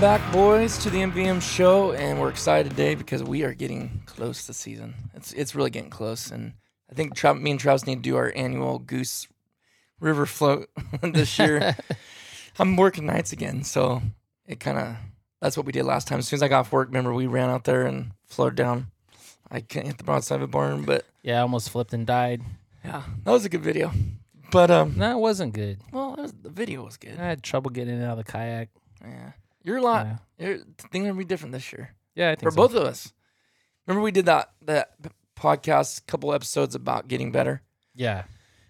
Welcome back, boys, to the MVM show, and we're excited today because we are getting close to season. It's it's really getting close, and I think Tra- me and Travis need to do our annual Goose River float this year. I'm working nights again, so it kind of that's what we did last time. As soon as I got off work, remember we ran out there and floated down. I can't hit the broadside of a barn, but Yeah, I almost flipped and died. yeah, that was a good video. But um, No, it wasn't good. well, it was, the video was good. I had trouble getting out of the kayak. Yeah, you're a lot. Yeah. You're, things are gonna be different this year. Yeah, I think for so. both of us. Remember we did that that podcast, couple episodes about getting better. Yeah,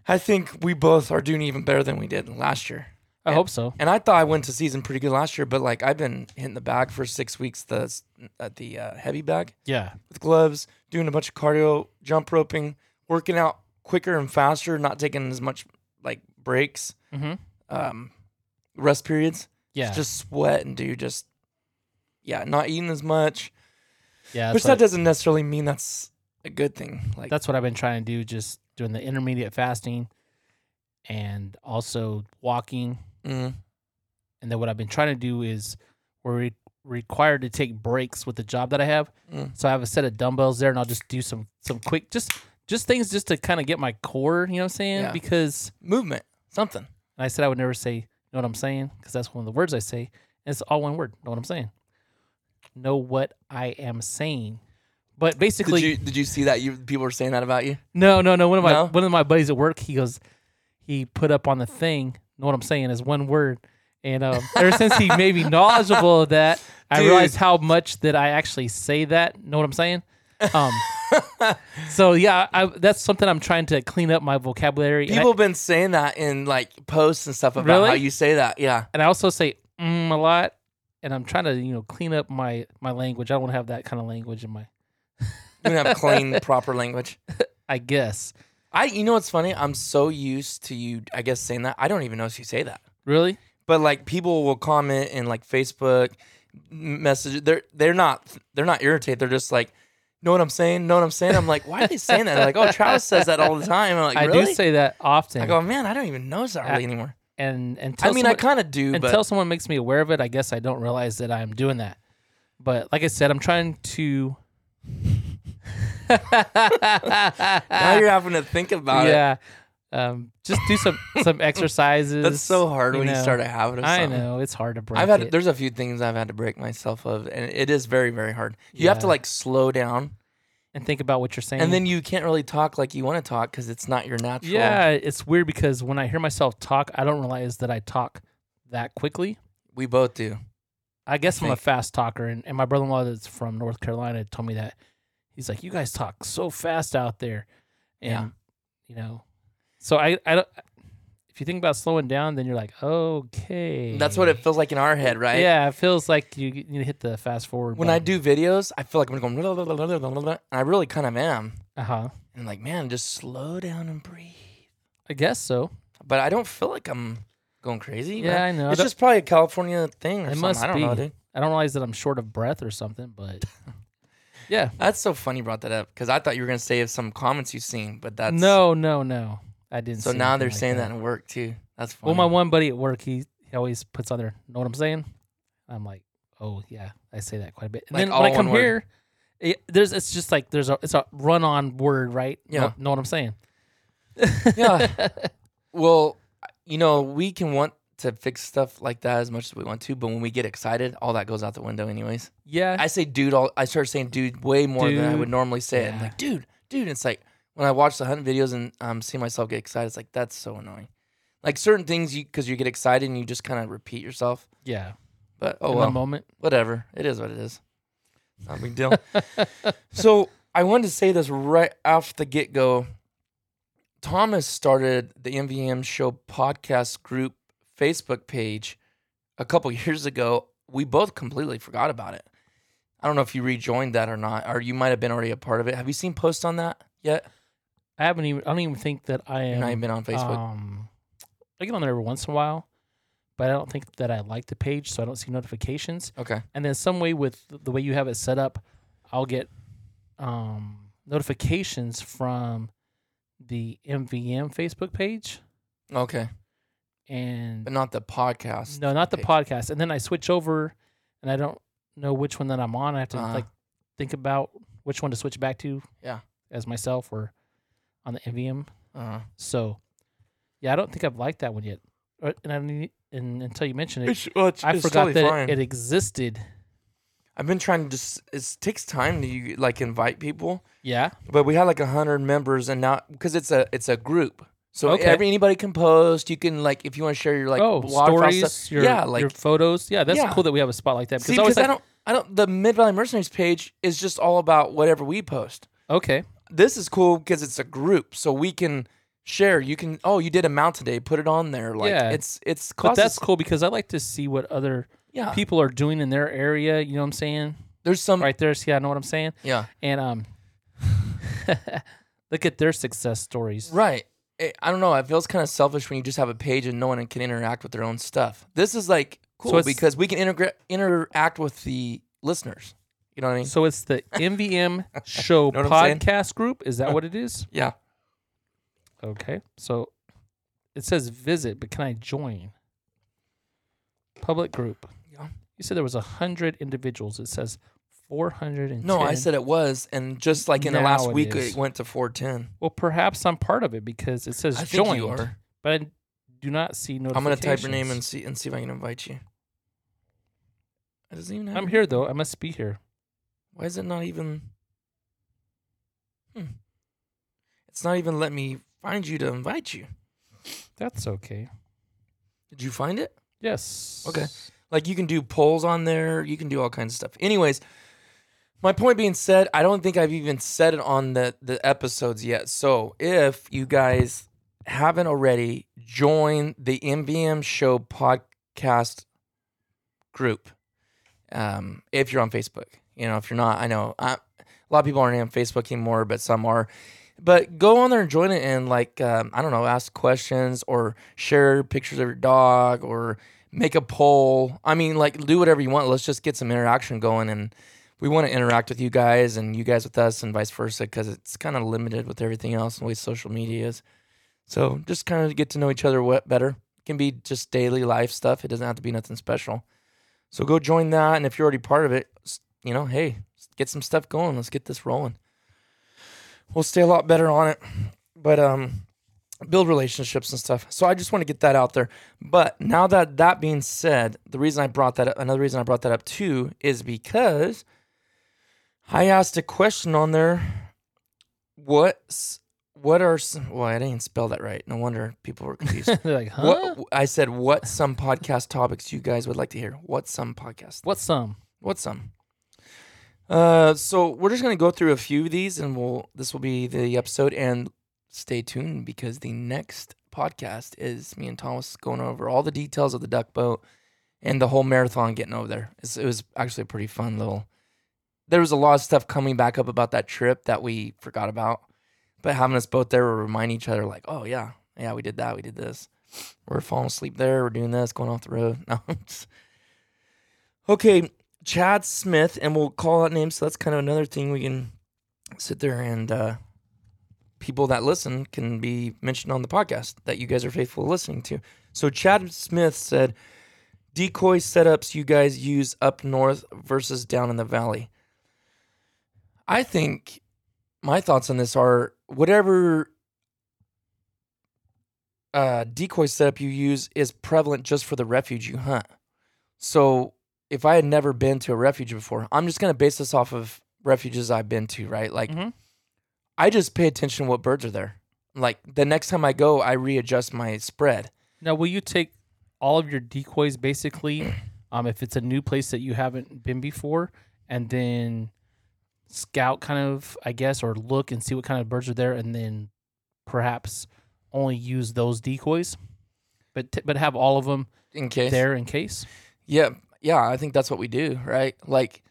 I think we both are doing even better than we did last year. I hope so. And I thought I went to season pretty good last year, but like I've been hitting the bag for six weeks, the at the uh, heavy bag Yeah, with gloves, doing a bunch of cardio, jump roping, working out quicker and faster, not taking as much like breaks, mm-hmm. um, rest periods. Yeah, Just sweating, dude. Just yeah, not eating as much. yeah. Which that doesn't necessarily mean that's a good thing. Like that's what I've been trying to do. Just doing the intermediate fasting, and also walking. mm, And then what I've been trying to do is we're re- required to take breaks with the job that I have. Mm. So I have a set of dumbbells there, and I'll just do some some quick just just things just to kind of get my core. You know what I'm saying? Yeah. Because movement, something. And I said I would never say, know what I'm saying? Because that's one of the words I say. It's all one word. Know what I'm saying? Know what I am saying. But basically, Did you did you see that? You people were saying that about you. no, no, no. One of my No? one of my buddies at work, he goes, he put up on the thing. Know what I'm saying? Is one word. And um, ever since he made me knowledgeable of that, I realized how much that I actually say that. Know what I'm saying? Um, so yeah, I, that's something I'm trying to clean up my vocabulary. I- People have been saying that in like posts and stuff about Really? how you say that. Yeah. and I also say mm, a lot, and I'm trying to you know clean up my my language. I don't want to have that kind of language in my. You have clean, proper language. I guess I, you know what's funny? I'm so used to you, I guess, saying that. I don't even know if you say that. really. But like people will comment in like Facebook m- messages. They're they're not they're not irritated. They're just like, know what I'm saying? Know what I'm saying? I'm like, why are they saying that? They're like, oh, Travis says that all the time. I'm like, I really? do say that often. I go, man, I don't even know that anymore. and until I mean, I kind of do, but until someone makes me aware of it, I guess I don't realize that I'm doing that. But like I said, I'm trying to. now you're having to think about it. yeah, um, just do some some exercises. That's so hard when you know. start a habit of I something. know it's hard to break. I've had it. there's a few things I've had to break myself of, and it is very very hard. You have to like slow down, and think about what you're saying. and then you can't really talk like you want to talk because it's not your natural. Yeah, it's weird because when I hear myself talk, I don't realize that I talk that quickly. We both do. I guess I am a fast talker, and, and my brother in law that's from North Carolina told me that. He's like, You guys talk so fast out there. And, Yeah. you know, so I, I don't, if you think about slowing down, then you're like, Okay. That's what it feels like in our head, right? Yeah, it feels like you, you hit the fast forward. When I do videos, I feel like I'm going. And I really kind of am. uh huh. And like, man, just slow down and breathe. I guess so. But I don't feel like I'm going crazy. Yeah, I know. It's just probably a California thing or It something. must I don't be. know, dude. I don't realize that I'm short of breath or something, but yeah. That's so funny you brought that up because I thought you were gonna say some comments you've seen, but that's no, no, no. I didn't. So now they're like saying that. in work too. That's funny. Well, my one buddy at work, he, he always puts on there. Know what I'm saying? I'm like, oh yeah, I say that quite a bit. And Like then when I come here, it, there's it's just like there's a it's a run on word, right? Yeah. Know, what I'm saying? yeah. Well, you know, we can want to fix stuff like that as much as we want to, but when we get excited, all that goes out the window, anyways. Yeah. I say dude. All I start saying dude way more than I would normally say it. I'm like dude, dude. It's like when I watch the hunt videos and um, see myself get excited, it's like that's so annoying. Like certain things, you because you get excited and you just kind of repeat yourself. yeah. But oh In well, moment. whatever. It is what it is. Not a big deal. so I wanted to say this right off the get go. Thomas started the MVM Show podcast group Facebook page a couple years ago. We both completely forgot about it. I don't know if you rejoined that or not, or you might have been already a part of it. Have you seen posts on that yet? I haven't even. I don't even think that I am. You've not even been on Facebook. Um, I get on there every once in a while, but I don't think that I like the page, so I don't see notifications. okay. And then some way with the way you have it set up, I'll get um, notifications from the MVM Facebook page, Okay. and But not the podcast. no, not the page. podcast. And then I switch over, and I don't know which one that I'm on. I have to Uh-huh. like think about which one to switch back to. Yeah. as myself or on the MVM. Uh, So, yeah, I don't think I've liked that one yet. Uh, And I need, and until you mentioned it, it's, well, it's, I it's forgot totally that fine. it, it existed. I've been trying to just. It takes time to like invite people, Yeah. but we had like a hundred members, and now because it's a it's a group, so Okay. every anybody can post. You can like if you want to share your like oh, blog stories, stuff. your, yeah, like your photos. Yeah, that's Yeah. cool that we have a spot like that. see, I was because I, like, don't I don't the Mid Valley Mercenaries page is just all about whatever we post. okay, This is cool because it's a group, so we can share. You can oh you did a mount today, put it on there. Like Yeah. it's it's but that's cool because I like to see what other yeah. people are doing in their area. You know what I'm saying? There's some Right there. See, I know what I'm saying. yeah And um, look at their success stories. Right. It, I don't know. It feels kind of selfish when you just have a page and no one can interact with their own stuff. This is like cool it's- because we can integra- interact with the listeners. You know what I mean? So it's the MVM Show Know what I'm saying? podcast group. Is that what it is? yeah. Okay. So it says visit, but can I join? Public group. Yeah. You said there was a hundred individuals. It says four hundred and No, I said it was, and just like in the Now last it week, is. it went to 410. Well, perhaps I'm part of it because it says I think joined, you are. but I do not see no. I'm gonna type your name and see and see if I can invite you. It doesn't even. Have I'm your- here though. I must be here. Why is it not even? Hmm. It's not even let me find you to invite you. That's okay. Did you find it? Yes. Okay. Like you can do polls on there, you can do all kinds of stuff. Anyways, my point being said, I don't think I've even said it on the the episodes yet. So if you guys haven't already, join the MVM Show podcast group. Um, if you're on Facebook, you know, if you're not, I know I, a lot of people aren't on Facebook anymore, but some are. But go on there and join it, and like um, I don't know, ask questions or share pictures of your dog or make a poll. I mean, like do whatever you want. Let's just get some interaction going, and we want to interact with you guys and you guys with us, and vice versa, because it's kind of limited with everything else and the way social media is. So just kind of get to know each other better. It can be just daily life stuff. It doesn't have to be nothing special. So go join that, and if you're already part of it, you know, hey, get some stuff going. Let's get this rolling. We'll stay a lot better on it, but um, build relationships and stuff. So I just want to get that out there. But now that that being said, the reason I brought that up, another reason I brought that up too, is because I asked a question on there. What's what are some? Well, I didn't spell that right. No wonder people were confused. They're like, huh? What I said, what some podcast topics you guys would like to hear? What some podcast? what some? what some? Uh, so we're just gonna go through a few of these, and we'll this will be the episode. And stay tuned because the next podcast is me and Thomas going over all the details of the duck boat and the whole marathon getting over there. It's, it was actually a pretty fun little. There was a lot of stuff coming back up about that trip that we forgot about, but having us both there will remind each other, like, oh yeah, yeah, we did that, we did this. We're falling asleep there. We're doing this, going off the road. No, okay. Chad Smith, and we'll call out names. So that's kind of another thing we can sit there and uh, people that listen can be mentioned on the podcast that you guys are faithful listening to. So Chad Smith said, decoy setups you guys use up north versus down in the valley. I think my thoughts on this are whatever uh, decoy setup you use is prevalent just for the refuge you hunt. So if I had never been to a refuge before, I'm just going to base this off of refuges I've been to, right? Like, Mhm. I just pay attention to what birds are there. Like, the next time I go, I readjust my spread. Now, will you take all of your decoys basically, um, if it's a new place that you haven't been before, and then scout kind of, I guess, or look and see what kind of birds are there, and then perhaps only use those decoys, but t- but have all of them In case. there in case. Yeah, yeah, I think that's what we do, right? Like,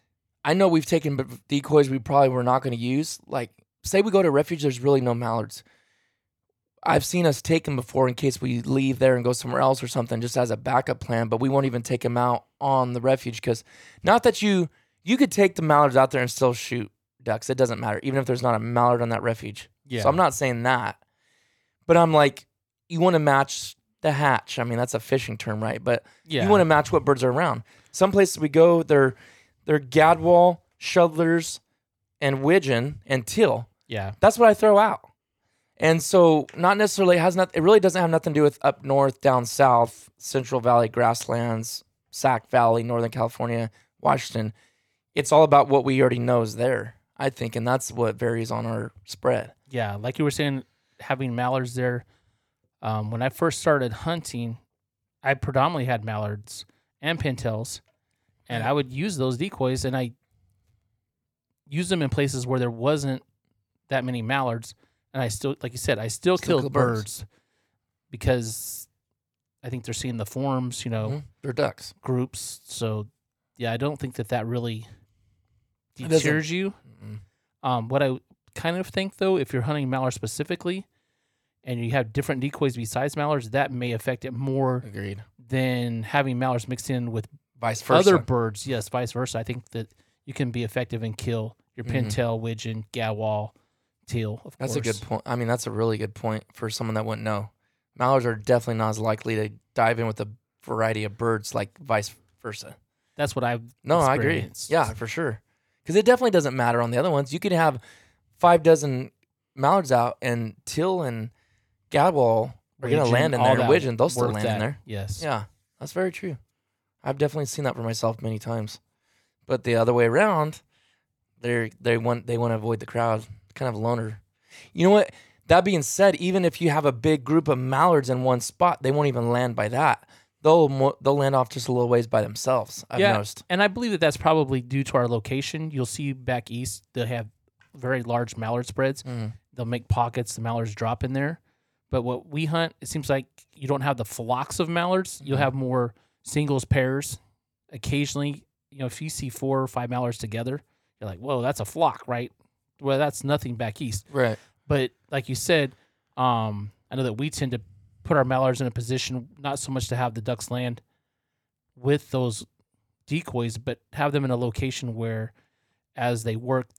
I know we've taken decoys we probably were not going to use. Like, say we go to refuge, there's really no mallards. I've seen us take them before in case we leave there and go somewhere else or something, just as a backup plan. But we won't even take them out on the refuge because not that you you could take the mallards out there and still shoot ducks. It doesn't matter, even if there's not a mallard on that refuge. Yeah. So I'm not saying that, but I'm like, you want to match the hatch. I mean, that's a fishing term, right? But Yeah. you want to match what birds are around. Some places we go, they're they're gadwall, shovelers, and widgeon and teal. Yeah. That's what I throw out. And so, not necessarily has not. It really doesn't have nothing to do with up north, down south, Central Valley grasslands, Sac Valley, Northern California, Washington. It's all about what we already know is there. I think, and that's what varies on our spread. Yeah, like you were saying, having mallards there. Um, when I first started hunting, I predominantly had mallards and pintails, and I would use those decoys, and I use them in places where there wasn't that many mallards, and I still, like you said, I still, Still killed kill birds. birds. because I think they're seeing the forms, you know, Mhm. They're ducks. groups. So, yeah, I don't think that that really deters you. Mm-mm. Um, what I kind of think though, if you're hunting mallard specifically, and you have different decoys besides mallards, that may affect it more Agreed. than having mallards mixed in with Vice versa. other birds. Yes, vice versa. I think that you can be effective and kill your Mhm. pintail, widgeon, gadwall, teal. Of course. That's course, a good point. I mean, that's a really good point for someone that wouldn't know. Mallards are definitely not as likely to dive in with a variety of birds like vice versa. That's what I've. No, I agree. Yeah, for sure. Because it definitely doesn't matter on the other ones. You could have five dozen mallards out, and teal and gadwall are going to land in there. And widgeon, they'll still land in there. Yes. Yeah, that's very true. I've definitely seen that for myself many times. But the other way around, they they want they want to avoid the crowd. Kind of loner. You know what? That being said, even if you have a big group of mallards in one spot, they won't even land by that. They'll mo- they'll land off just a little ways by themselves. I've Yeah. noticed. And I believe that that's probably due to our location. You'll see back east they have very large mallard spreads. Mhm. They'll make pockets. The mallards drop in there. But what we hunt, it seems like you don't have the flocks of mallards. You'll Mhm. have more singles, pairs. Occasionally, you know, if you see four or five mallards together, you're like, "Whoa, that's a flock, right?" Well, that's nothing back east. Right. But like you said, um, I know that we tend to put our mallards in a position not so much to have the ducks land with those decoys, but have them in a location where, as they work,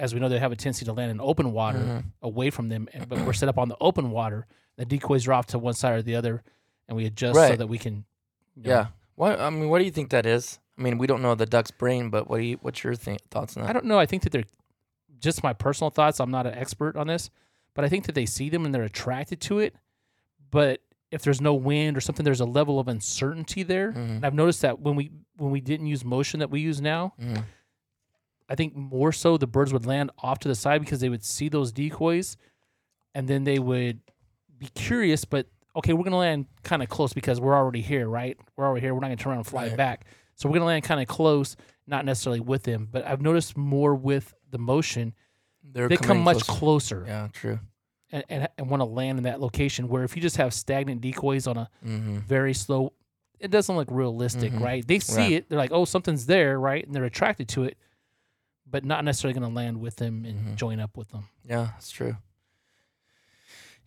as we know, they have a tendency to land in open water Mhm. away from them. And, but we're set up on the open water. The decoys are off to one side or the other, and we adjust so that we can. you know- Yeah. What I mean, what do you think that is? I mean, we don't know the duck's brain, but what do you, what's your th- thoughts on that? I don't know. I think that they're just my personal thoughts. I'm not an expert on this, but I think that they see them and they're attracted to it. But if there's no wind or something, there's a level of uncertainty there. Mhm. And I've noticed that when we when we didn't use motion that we use now, Mhm. I think more so the birds would land off to the side because they would see those decoys and then they would be curious, but okay, we're gonna land kind of close because we're already here, right? We're already here. We're not gonna turn around and fly Right. back, so we're gonna land kind of close, not necessarily with them. But I've noticed more with the motion, They're they come much closer. closer Yeah, true. and, and, and want to land in that location. Where if you just have stagnant decoys on a Mm-hmm. very slow, it doesn't look realistic, Mhm. right? They see Right. it, they're like, oh, something's there, right? And they're attracted to it, but not necessarily going to land with them and Mhm. join up with them. Yeah, that's true.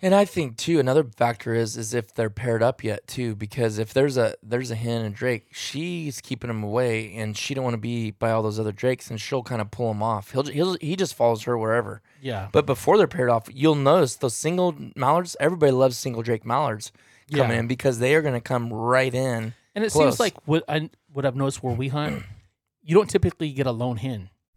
And I think too another factor is is if they're paired up yet too, because if there's a there's a hen and drake, she's keeping him away, and she don't want to be by all those other drakes, and she'll kind of pull him off. He'll, he'll he just follows her wherever. Yeah. But before they're paired off, you'll notice those single mallards. Everybody loves single drake mallards coming Yeah. in because they are going to come right in. And it Close. seems like what I what I've noticed where we hunt, you don't typically get a lone hen.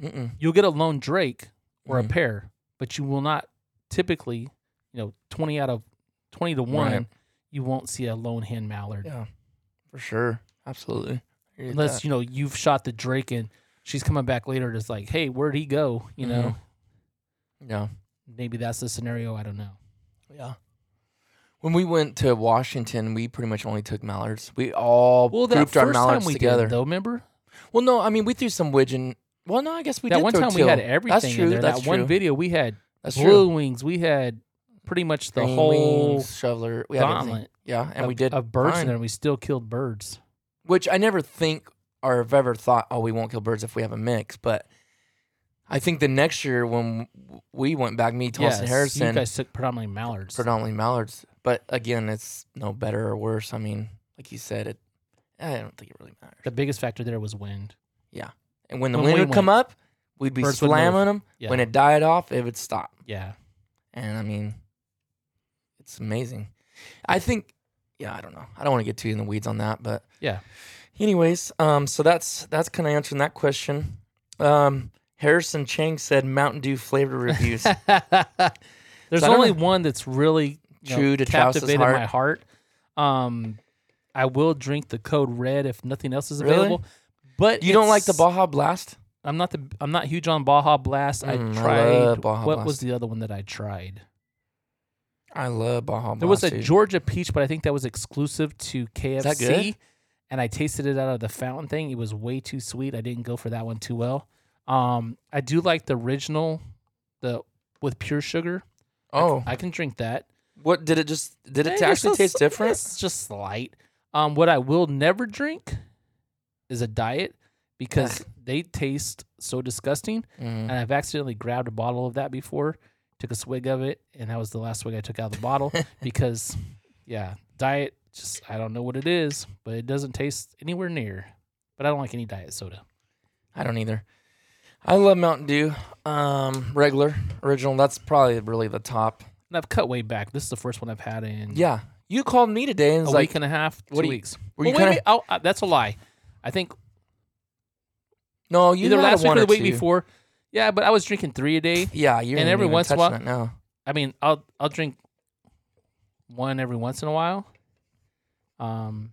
Mm-mm. You'll get a lone drake or a mm-hmm. pair, but you will not typically, you know, twenty out of twenty to one, Right. you won't see a lone hen mallard Yeah, for sure, absolutely. I agree with unless that. you know you've shot the drake and she's coming back later. It's like, hey, where'd he go? You know, mm-hmm. yeah. maybe that's the scenario. I don't know. Yeah. When we went to Washington, we pretty much only took mallards. We all Well, that grouped our first time mallards we together. did, though, remember Well, no, I mean we threw some widgeon. Well, no, I guess we that did one throw time we had everything That's true. in there. That's that true. one video we had That's blue true. wings. We had pretty much the Green whole wings, shoveler. We had everything. gauntlet Yeah, and of, we did of birds fine. in there. and We still killed birds. which I never think or have ever thought, oh, we won't kill birds if we have a mix. But I think the next year when we went back, me, Thomas, and Yes, Harrison, You guys took predominantly mallards. predominantly mallards. But again, it's no better or worse. I mean, like you said, it. I don't think it really matters. the biggest factor there was wind. Yeah, and when the When wind we would come went, up, we'd be birds would move. slamming them. Yeah. When it died off, it would stop. Yeah. And I mean, it's amazing. I think, yeah, I don't know. I don't want to get too in the weeds on that, but Yeah. anyways, um, so that's that's kind of answering that question. Um, Harrison Chang said Mountain Dew flavor reviews. There's So I don't only know. one that's really you know, True to Trouse's captivated heart. my heart. Um, I will drink the code red if nothing else is Really? available. But you don't like the it's- Baja Blast? I'm not the. I'm not huge on Baja Blast. I Mm, I tried. love Baja what was Blast. the other one that I tried? I love Baja Blast. There was a. Georgia peach, but I think that was exclusive to KFC. that good? And I tasted it out of the fountain thing. It was way too sweet. I didn't go for that one too well. Um, I do like the original, the with pure sugar. Oh, I can drink that. what did it just? Did it Eh, actually taste different? It's just slight. Um, what I will never drink is a diet because they taste so disgusting. Mm. And I've accidentally grabbed a bottle of that before, took a swig of it, and that was the last swig I took out of the bottle because, yeah, diet just I don't know what it is, but it doesn't taste anywhere near. But I don't like any diet soda. I don't either. I love Mountain Dew, um, regular, original. That's probably really the top. And I've cut way back. This is the first one I've had in Yeah, you called me today and a was like, week and a half, what two you- weeks. were you Well, wait, oh, uh, that's a lie. I think "No, you either last week or the week two. before. Yeah, but I was drinking three a day. Yeah, you're And every once in a while- now. I mean, I'll I'll drink one every once in a while. Um,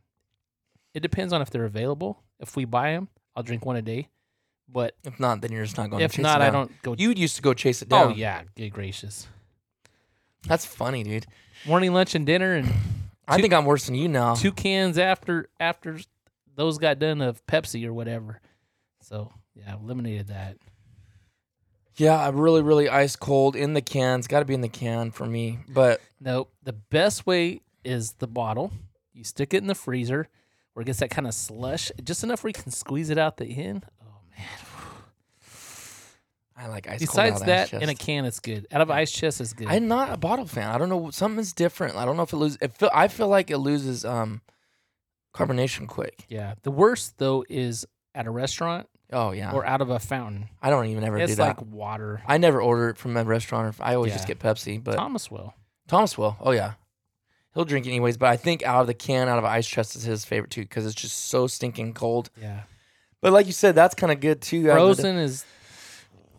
it depends on if they're available. If we buy them, I'll drink one a day. But If not, then you're just not going. if to chase not, it I don't go. You used to go chase it down. oh down. yeah, good gracious! that's funny, dude. Morning, lunch, and dinner, and I think I'm worse than you now. two cans after after those got done of Pepsi or whatever. So yeah, eliminated that. Yeah, I'm really, really ice cold in the cans. Got to be in the can for me. But no, The best way is the bottle. You stick it in the freezer where it gets that kind of slush, just enough where you can squeeze it out the end. Oh man. I like ice Besides that, in a can, it's good. Out of ice chest, it's good. I'm not a bottle fan. I don't know. Something's different. I don't know if it loses. It feel, I feel like it loses um carbonation quick. yeah. The worst though is at a restaurant Oh yeah. or out of a fountain. I don't even ever do that. It's that. like water. I never order it from a restaurant. I always just Yeah. get Pepsi. But Thomas will. Thomas will. Oh yeah, he'll drink it anyways. But I think out of the can, out of ice chest is his favorite too because it's just so stinking cold. Yeah. But like you said, that's kind of good too. out of the- Frozen is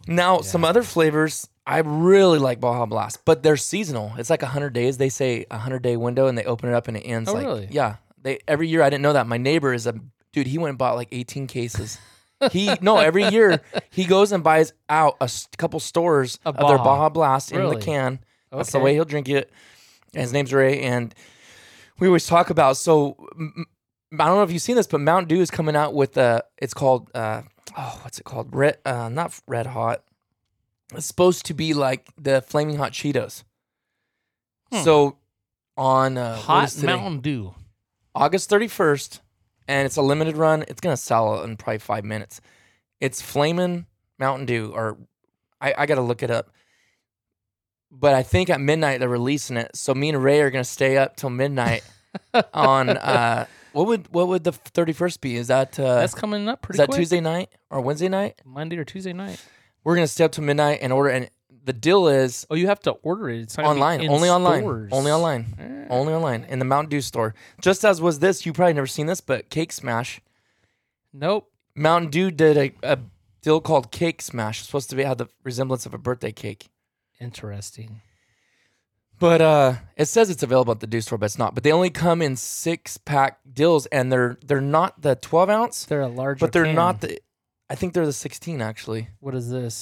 Now some other flavors. I really like Baja Blast, but they're seasonal. It's like hundred days. They say a hundred day window, and they open it up and it ends Oh, like really? yeah. They every year. I didn't know that. My neighbor is a dude. He went and bought like eighteen cases. he no every year he goes and buys out a s- couple stores Of of their Baja. Baja Blast in Really? the can. That's the Okay. way he'll drink it. And his name's Ray, and we always talk about. So m- m- I don't know if you've seen this, but Mountain Dew is coming out with uh It's called uh oh, what's it called? Red, uh, not Red Hot. It's supposed to be like the flaming hot Cheetos. Hmm. So on uh, what hot is today? Mountain Dew. August 31st, and it's a limited run. It's gonna sell in probably five minutes. It's Flamin' Mountain Dew, or I, I gotta look it up. But I think at midnight they're releasing it. So me and Ray are gonna stay up till midnight on uh what would what would the 31st be? Is that uh That's coming up pretty? is that quick. Tuesday night or Wednesday night? Monday or Tuesday night. We're gonna stay up till midnight and order and the deal is Oh, you have to order it. It's not gonna be online, in only online, stores. only online, Eh. only online in the Mountain Dew store. Just as was this, you probably never seen this, but Cake Smash. Nope. Mountain Dew did a, a deal called Cake Smash. It's supposed to be have the resemblance of a birthday cake. Interesting. But uh it says it's available at the Dew store, but it's not. But they only come in six pack deals and they're they're not the twelve ounce, They're a larger. but they're can. not the I think they're the sixteen actually. What is this?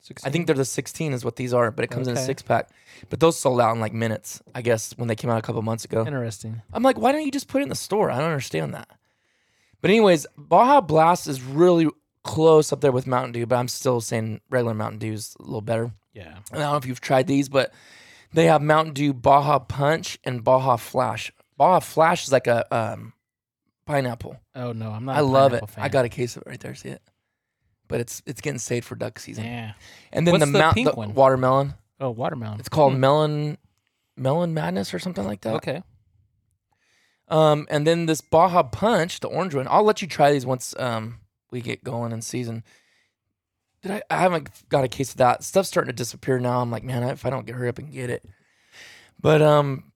16. I think they're the 16 is what these are, but it comes in a six pack. But those sold out in like minutes, I guess, when they came out a couple months ago. Interesting. I'm like, why don't you just put it in the store? I don't understand that. But anyways, Baja Blast is really close up there with Mountain Dew, but I'm still saying regular Mountain Dew is a little better. Yeah. I don't know if you've tried these, but they have Mountain Dew Baja Punch and Baja Flash. Baja Flash is like a um, pineapple. Oh no, I'm not. I love it. I got a case of it right there. See it? But it's it's getting saved for duck season. Yeah. And then What's the, the mount, pink the one? watermelon. Oh, watermelon. It's called Hmm. melon melon madness or something like that. Okay. Um, and then this Baja Punch, the orange one. I'll let you try these once um we get going in season. Did I? I haven't got a case of that. Stuff's starting to disappear now. I'm like, man, if I don't get hurry up and get it. But um,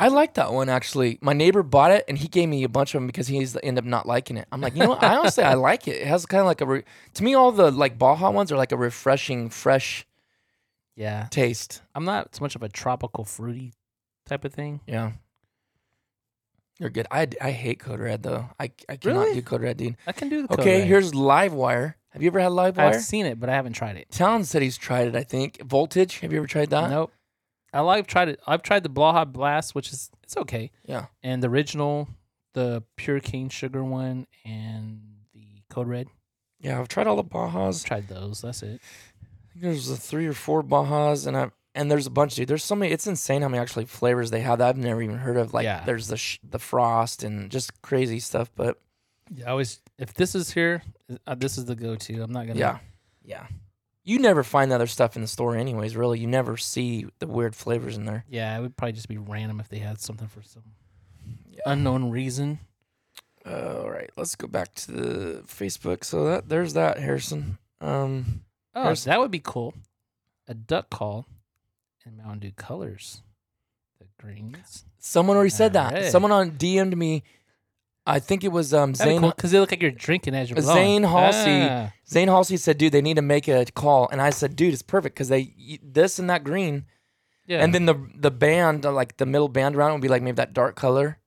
I like that one actually. My neighbor bought it and he gave me a bunch of them because he's ended up not liking it. I'm like, you know what? I honestly I like it. It has kind of like a re- to me all the like Baja ones are like a refreshing, fresh Yeah. taste. I'm not so much of a tropical fruity type of thing. Yeah. You're good. I, I hate Code Red though. I I cannot Really? do Code Red, dude. I can do the. Okay, Code Red. here's Livewire. Have you ever had Livewire? I've seen it, but I haven't tried it. Talon said he's tried it. I think Voltage. Have you ever tried that? Nope. I like tried it. I've tried the Baja Blast, which is it's okay, Yeah. and the original, the pure cane sugar one, and the Code Red. Yeah, I've tried all the Bajas. Tried those. That's it. I think there's a three or four Bajas, and I and there's a bunch, dude. There's so many. It's insane how many actually flavors they have that I've never even heard of. Like Yeah. there's the sh- the frost and just crazy stuff. But Yeah, I always if this is here, uh, this is the go-to. I'm not gonna. yeah, yeah. You never find the other stuff in the store, anyways. Really, you never see the weird flavors in there. Yeah, it would probably just be random if they had something for some unknown reason. all right, let's go back to the Facebook. So that there's that Harrison. Um, Oh, Here's- that would be cool. A duck call and Mountain Dew colors. The greens. someone already said that. Alright. Someone on DM'd me. I think it was um Zane. cool because they look like you're drinking as you're blowing. Zane Halsey. Ah, Zane Halsey said, "Dude, they need to make a call," and I said, "Dude, it's perfect because they this and that green Yeah. And then the the band, uh, like the middle band around, it would be like maybe that dark color.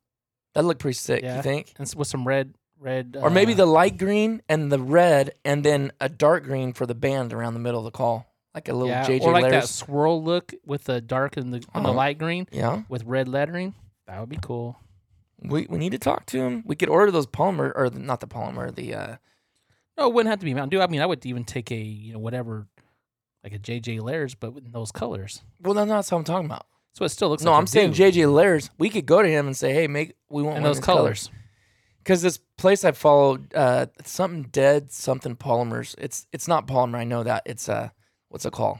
That'd look pretty sick. Yeah. You think? and with some red, red, Or maybe uh, the light green and the red, and then a dark green for the band around the middle of the call, like a little yeah, JJ or like that swirl look with the dark and the and the Uh-huh. light green Yeah, with red lettering. That would be cool. We we need to talk to him. We could order those polymer, or the, not the polymer, the uh, No, it wouldn't have to be Mountain Dew. I mean, I would even take a you know whatever, like a JJ Lares, but with those colors. well, that's not what I'm talking about. So it still looks. Like No, like I'm saying Dew. JJ Lares. We could go to him and say, hey, make we want of those colors. because this place I followed, uh, something dead, something polymers. It's it's not polymer. I know that. It's uh, what's it called?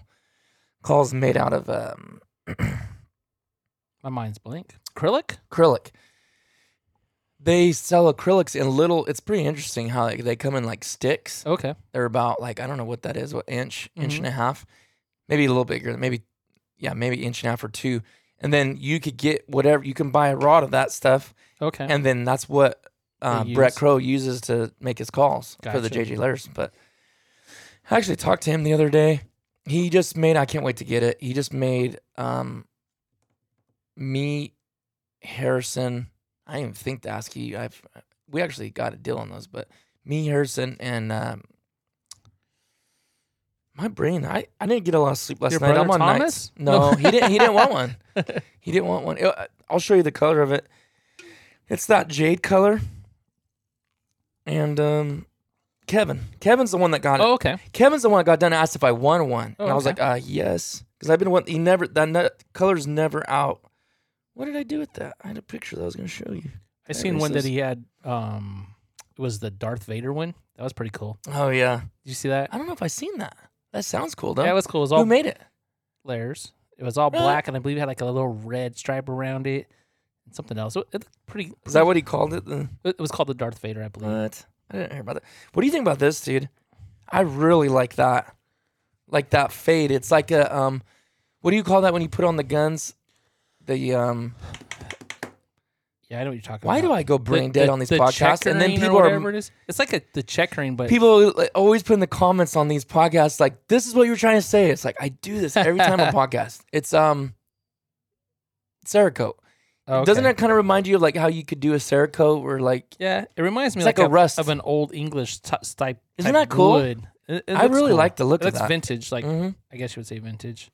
Calls made out of um, My mind's blank. Acrylic. acrylic. They sell acrylics in little. It's pretty interesting how like, they come in like sticks. Okay. They're about like I don't know what that is, what inch, inch Mhm. and a half, maybe a little bigger, maybe yeah, maybe inch and a half or two. And then you could get whatever you can buy a rod of that stuff, Okay. and then that's what uh, They Brett use. Crow uses to make his calls for the Gotcha. JJ Lares. But I actually talked to him the other day. He just made. I can't wait to get it. He just made um, me, Harrison. I didn't even think to ask you. I've we actually got a deal on those, but me, Harrison, and um, my brain. I, I didn't get a lot of sleep last Your night. I'm on Thomas? nights. No, he didn't. He didn't want one. He didn't want one. I'll show you the color of it. It's that jade color. And um, Kevin. Kevin's the one that got it. oh, okay. Kevin's the one that got done. and Asked if I won one, Oh, and I was okay. like, uh, yes, because I've been. want- He never. That nut, color's never out. What did I do with that? I had a picture that I was going to show you. I seen one that he had. Um, it was the Darth Vader one. That was pretty cool. Oh yeah. Did you see that? I don't know if I seen that. That sounds cool though. Yeah, it was cool. It was Who all made it? Lares. It was all Really? black, and I believe it had like a little red stripe around it, and something else. It, it pretty. Is that what he called it? The, It was called the Darth Vader, I believe. what? I didn't hear about that. What do you think about this, dude? I really like that. Like that fade. It's like a um. What do you call that when you put on the guns? The um. yeah, I know what you're talking about. Why about. do I go The- brain dead the- on these the podcasts? And then checkering or people are whatever it is. It's like a the checkering, but people like, always put in the comments on these podcasts like this is what you were trying to say it's like i do this every time on podcast it's um cerakote Oh, doesn't that kind of remind you of like how you could do a cerakote or like Yeah, it reminds me It's like, like a of, rust. of an old English t- type. Isn't type that cool? Wood. It- it I looks really cool. like the look It of looks that. vintage. Like Mhm. I guess you would say vintage.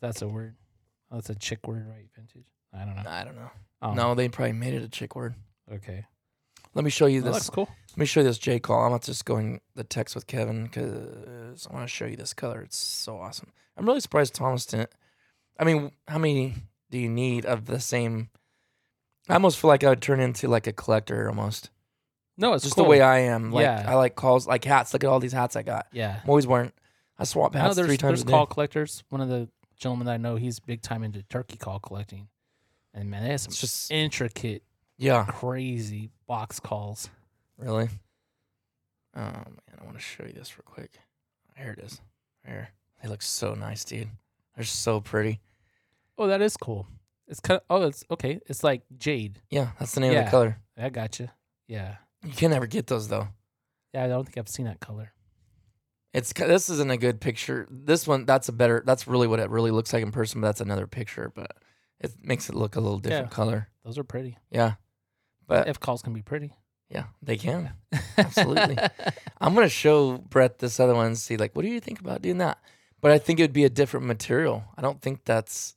That's a word. Oh, that's a chick word, right? Vintage. I don't know. i don't know Oh, no they probably made it a chick word Okay. let me show you oh, That this looks cool. let me show you this j call i'm not just going the text with kevin because i want to show you this color it's so awesome i'm really surprised thomas didn't i mean how many do you need of the same i almost feel like i would turn into like a collector almost No, it's just cool. the way I am. Like Yeah. I like calls, like hats. Look at all these hats I got. Yeah. I'm always wearing. I swap hats there's three times there's call collectors. One of the gentlemen that I know, he's big time into turkey call collecting. And man, they have some It's just intricate, yeah, crazy box calls. really. Oh man, I want to show you this real quick. Here it is. Here, they look so nice, dude. They're so pretty. Oh, that is cool. It's kind of oh, it's okay. It's like jade. Yeah, that's the name of Yeah. the color. I got you. Yeah. You can never get those though. Yeah, I don't think I've seen that color. It's this isn't a good picture. This one, that's a better. That's really what it really looks like in person. But that's another picture. But it makes it look a little different Yeah. color. Those are pretty. Yeah, but if calls can be pretty. yeah, they can. Absolutely. I'm gonna show Brett this other one and see like, what do you think about doing that? But I think it would be a different material. I don't think that's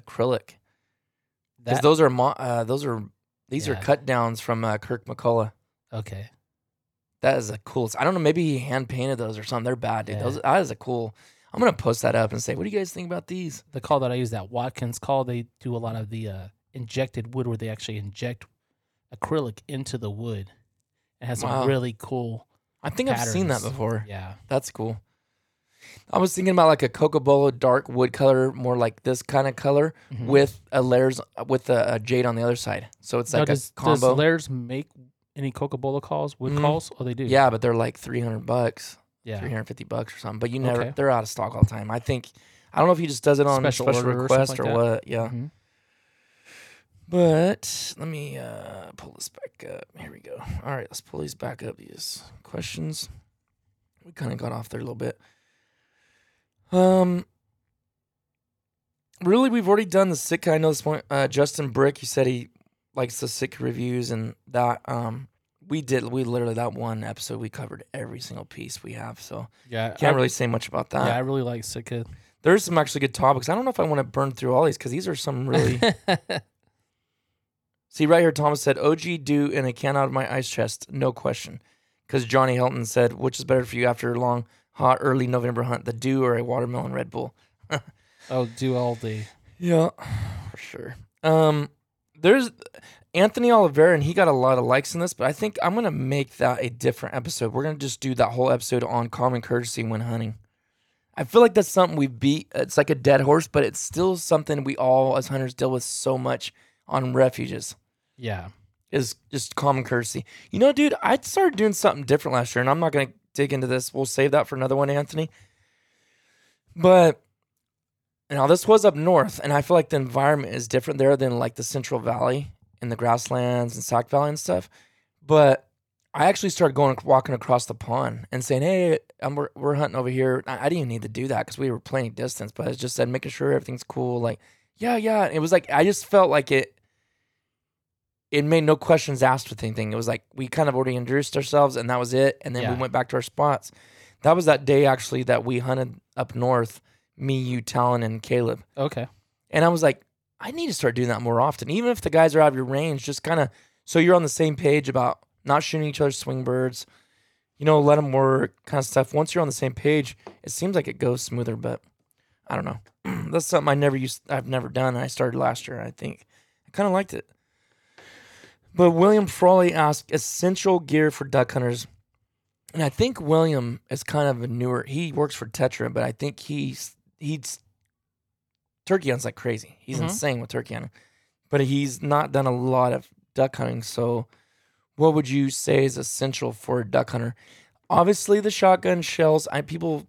acrylic because That- those are mo- uh, those are these are Yeah. cut downs from uh, Kirk McCullough. okay. That is a cool. I don't know. Maybe he hand painted those or something. They're bad, dude. Yeah. Those that is a cool. I'm gonna post that up and say, what do you guys think about these? The call that I use, that Watkins call, they do a lot of the uh, injected wood where they actually inject acrylic into the wood. It has some Wow. really cool. I think I've seen that before. Yeah. That's cool. I was thinking about like a Coca-Cola dark wood color, more like this kind of color Mhm. with a Lares with a, a jade on the other side. So it's Now, like does, a combo. does Lares make any Coca Cola calls, wood Mhm. calls? Oh, they do. yeah, but they're like 300 bucks, Yeah. 350 bucks or something. But you never, Okay. they're out of stock all the time. I think, I don't know if he just does it on Special special, order or request or, something like that. what. Yeah. Mhm. But let me uh, pull this back up. Here we go. All right, let's pull these back up. These questions. We kind of got off there a little bit. Um, really, we've already done the sick. I know this point. Uh, Justin Brick, you said he likes the Sitka reviews, and that um, we did. We literally that one episode we covered every single piece we have. So Yeah, can't I, really say much about that. Yeah, I really like Sitka. There's some actually good topics. I don't know if I want to burn through all these because these are some really. See right here, Thomas said, "OG Dew in a can out of my ice chest, no question." Because Johnny Hilton said, "Which is better for you after a long, hot, early November hunt, the Dew or a watermelon Red Bull?" Oh, Dew all day. Yeah, for sure. Um, there's Anthony Oliveira, and he got a lot of likes in this, but I think I'm gonna make that a different episode. We're gonna just do that whole episode on common courtesy when hunting. I feel like that's something we beat. It's like a dead horse, but it's still something we all as hunters deal with so much on refuges. Yeah. Is just common courtesy. You know, dude, I started doing something different last year, and I'm not gonna dig into this. We'll save that for another one, Anthony. But now this was up north, and I feel like the environment is different there than like the Central Valley and the grasslands and Sac Valley and stuff. But I actually started going walking across the pond and saying, "Hey, I'm, we're, we're hunting over here." I, I didn't even need to do that because we were plenty distance, but I just said making sure everything's cool. Like, yeah, yeah. It was like I just felt like it. It made no questions asked with anything. It was like we kind of already introduced ourselves, and that was it. And then Yeah. we went back to our spots. That was that day actually that we hunted up north. Me, you, Talon, and Caleb. Okay. And I was like, I need to start doing that more often. Even if the guys are out of your range, just kind of so you're on the same page about not shooting each other's swing birds, you know, let them work, kind of stuff. Once you're on the same page, it seems like it goes smoother, but I don't know. That's something I never used, I've never done. I started last year. I think I kind of liked it. But William Frawley asked essential gear for duck hunters. And I think William is kind of a newer, he works for Tetra, but I think he's, he's turkey hunts like crazy. He's Mhm. insane with turkey hunting, but he's not done a lot of duck hunting. So, what would you say is essential for a duck hunter? Obviously, the shotgun shells. I people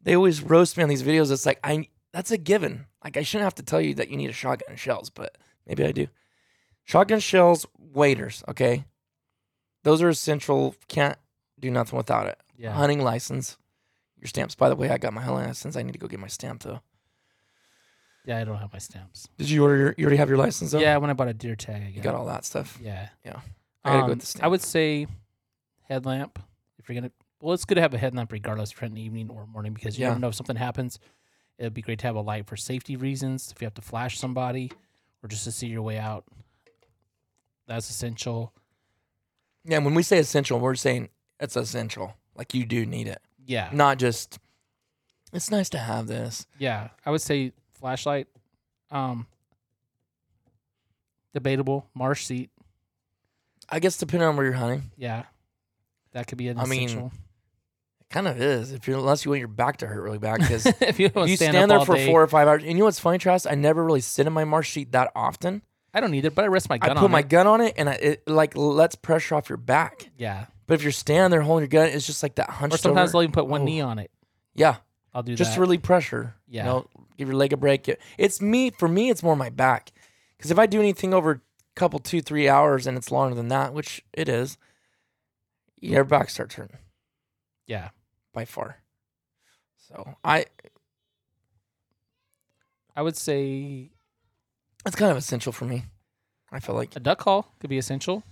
they always roast me on these videos. It's like I that's a given. Like I shouldn't have to tell you that you need a shotgun shells, but maybe I do. Shotgun shells, waders. Okay, those are essential. Can't do nothing without it. Yeah. Hunting license, your stamps. By the way, I got my license. I need to go get my stamp though. Yeah, I don't have my stamps. Did you order? Your, you already have your license though? Yeah, when I bought a deer tag, I you got, all that stuff. Yeah. Yeah. I gotta go Um, with the stamp. I would say headlamp. If you're gonna, well, it's good to have a headlamp regardless if you're in the evening or morning because you Yeah. never know if something happens. It'd be great to have a light for safety reasons. If you have to flash somebody or just to see your way out, that's essential. Yeah, and when we say essential, we're saying it's essential. Like you do need it, Yeah. not just. It's nice to have this. Yeah, I would say flashlight. Um, debatable. Marsh seat. I guess depending on where you're hunting, Yeah, that could be an I mean, essential. it kind of is. If you're unless you want your back to hurt really bad, because if you, don't you stand, stand, there for day- four or five hours. And you know what's funny, Travis? I never really sit in my marsh seat that often. I don't need it, but I rest my gun. I put my it. gun on it, and I, it like lets pressure off your back. Yeah, But if you're standing there holding your gun, it's just like that hunched or sometimes over. they'll even put one Oh. knee on it. Yeah, I'll do that. just that. to relieve pressure. Yeah. You know, give your leg a break. It's me for me. It's more my back because if I do anything over a couple two three hours and it's longer than that, which it is, your back starts hurting yeah, by far. So I, I would say it's kind of essential for me. I feel like. a duck call could be essential.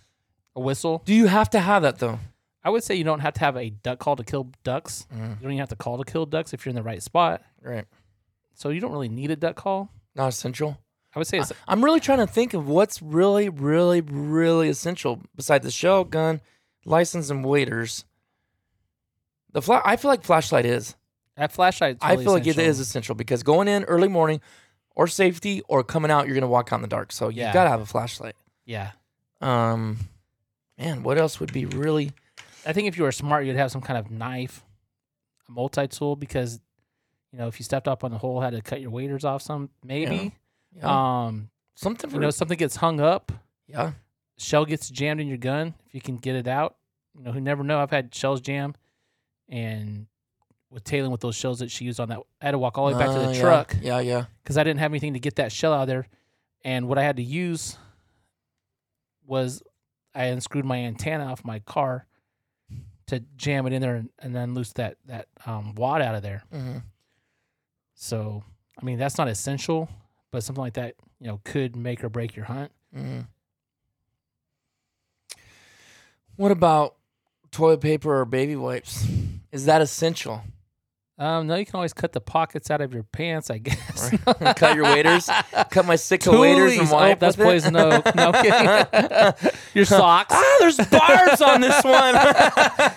A whistle. Do you have to have that though? I would say you don't have to have a duck call to kill ducks. Mm, You don't even have to call to kill ducks if you're in the right spot. right. So you don't really need a duck call. Not essential. I would say it's I'm really trying to think of what's really, really, really essential besides the shell, gun, license, and waiters. The fla- I feel like flashlight is. that flashlight. I feel like it is essential because going in early morning, or safety, or coming out, you're gonna walk out in the dark. So you Yeah. gotta have a flashlight. Yeah, Um, man, what else would be really? I think if you were smart, you'd have some kind of knife, a multi tool, because you know if you stepped up on the hole, had to cut your waders off some, maybe. Yeah, Um, something for you know, something gets hung up, yeah. shell gets jammed in your gun. If you can get it out, you know, who never know. I've had shells jam, and with Taylor with those shells that she used on that, I had to walk all the way back to Uh, the yeah, truck Yeah, yeah. because I didn't have anything to get that shell out of there. And what I had to use was I unscrewed my antenna off my car to jam it in there and, and then loose that that um, wad out of there. hmm So I mean, that's not essential, but something like that, you know, could make or break your hunt. Mm. What about toilet paper or baby wipes? Is that essential? Um, no, you can always cut the pockets out of your pants, I guess. Cut your waders. Cut my Sitka waders and. Oh, wipe that's with it? poison. No, no, kidding. your socks. Ah, there's bars on this one.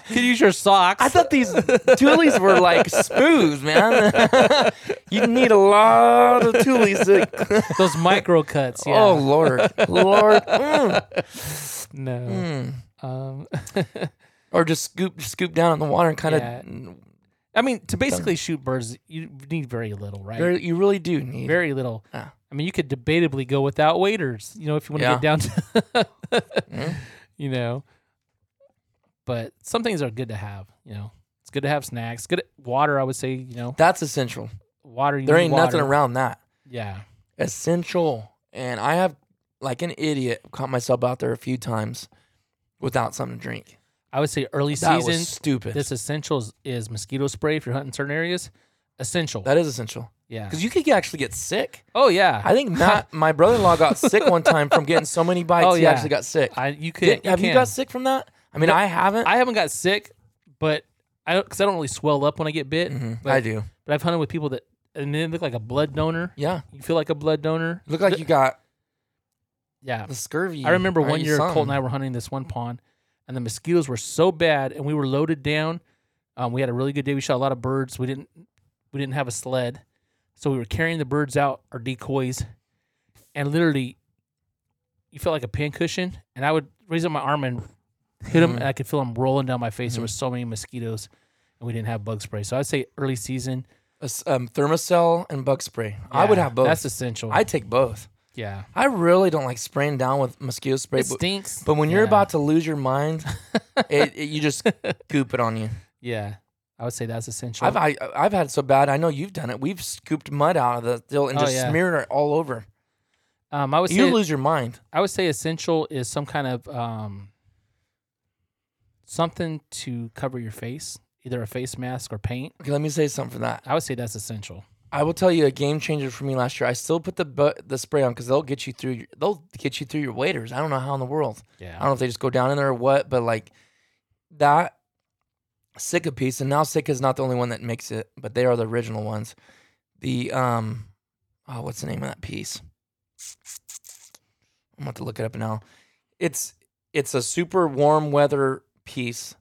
You can use your socks. I thought these tules were like smooth, man. you need a lot of tules. To... those micro cuts. Yeah. Oh Lord, Lord, Mm. no. Mm. Um, or just scoop scoop down in the water and kind of. Yeah. I mean, to basically shoot birds, you need very little, right? Very, you really do need. Very little. I mean, you could debatably go without waiters, you know, if you want to Yeah. get down to, Mm. you know. But some things are good to have, you know. It's good to have snacks. Good water, I would say, you know. That's essential. Water. You There ain't nothing around that. Yeah. Essential. And I have, like an idiot, caught myself out there a few times without something to drink. I would say early That season. was stupid. This essential is, mosquito spray if you're hunting certain areas. Essential. that is essential yeah. because you could actually get sick. Oh yeah. I think Matt, my brother-in-law, got sick one time from getting so many bites. Oh, yeah. He actually got sick. I you could Did- have you got sick from that? I mean, No, I haven't. I haven't got sick, but I don't because I don't really swell up when I get bit. Mhm, but, I do. But I've hunted with people that and they look like a blood donor. Yeah, You feel like a blood donor. look like you got Yeah. the scurvy. I remember one you year Colt and. I were hunting this one pond, and the mosquitoes were so bad, and we were loaded down. Um, we had a really good day. We shot a lot of birds. We didn't we didn't have a sled, so we were carrying the birds out, our decoys, and literally, you felt like a pincushion. And I would raise up my arm and hit them, Mhm. and I could feel them rolling down my face. There Mhm. were so many mosquitoes, and we didn't have bug spray. So I'd say early season. Um, Thermacell and bug spray. I would have both. That's essential. I take both. Yeah. I really don't like spraying down with mosquito spray, It but, stinks. but when you're Yeah. about to lose your mind, it, it- you just goop it on you. yeah, I would say that's essential. I've I, I've had it so bad. I know you've done it. We've scooped mud out of the deal and Oh, just yeah. smeared it all over. um, I would You lose your mind. I would say essential is some kind of um, something to cover your face, either a face mask or paint. Okay, let me say something for that. I would say that's essential. I will tell you a game changer for me last year. I still put the bu- the spray on because they'll get you through. Your, they'll get you through your waders. I don't know how in the world. Yeah. I don't know if they just go down in there or what, but like that Sitka piece, and now Sitka is not the only one that makes it, but they are the original ones. The um, oh, what's the name of that piece? I'm about to look it up now. It's it's a super warm weather piece,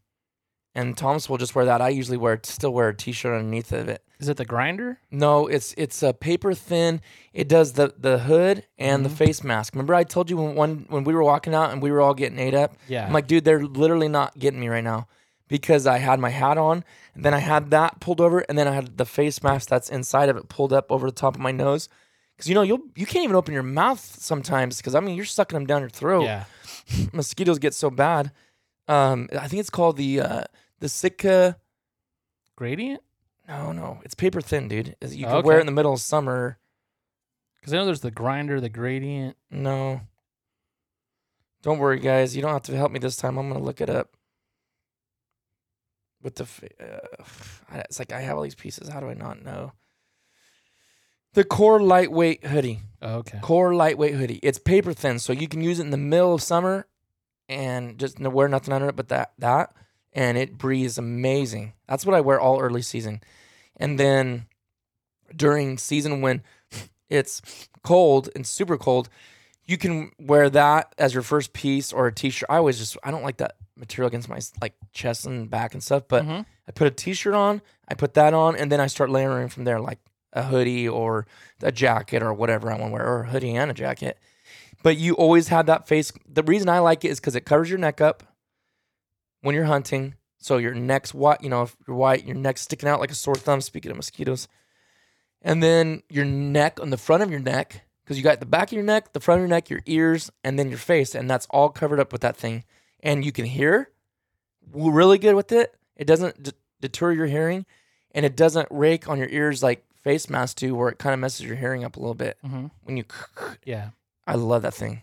and Thomas will just wear that. I usually wear still wear a t-shirt underneath of it. Is it the grinder? No, it's it's a paper thin. It does the the hood and the face mask. Remember I told you when one when we were walking out and we were all getting ate up. Yeah. I'm like, dude, they're literally not getting me right now because I had my hat on and then I had that pulled over and then I had the face mask that's inside of it pulled up over the top of my nose. Because you know you'll you can't even open your mouth sometimes because I mean you're sucking them down your throat. Yeah. Mosquitoes get so bad. Um, I think it's called the uh, the Sitka. Gradient? No, no, it's paper thin, dude. You can Oh, wear it in the middle of summer. Because I know there's the grinder, the gradient. No. Don't worry, guys. You don't have to help me this time. I'm gonna look it up. With the, uh, it's like I have all these pieces. How do I not know? The Core Lightweight Hoodie. Oh, okay. Core Lightweight Hoodie. It's paper thin, so you can use it in the middle of summer, and just wear nothing under it but that that, and it breathes amazing. That's what I wear all early season, and then during season when it's cold and super cold, you can wear that as your first piece or a t-shirt. I always just I don't like that material against my like chest and back and stuff, but Mhm. I put a t-shirt on, I put that on, and then I start layering from there, like a hoodie or a jacket or whatever I want to wear, or a hoodie and a jacket. But you always have that face. The reason I like it is because it covers your neck up when you're hunting. So your neck's white, you know, if you're white, your neck's sticking out like a sore thumb, speaking of mosquitoes. And then your neck on the front of your neck, because you got the back of your neck, the front of your neck, your ears, and then your face. And that's all covered up with that thing. And you can hear w- really good with it. It doesn't d- deter your hearing and it doesn't rake on your ears like face masks do, where it kind of messes your hearing up a little bit hmm when you. Yeah. I love that thing.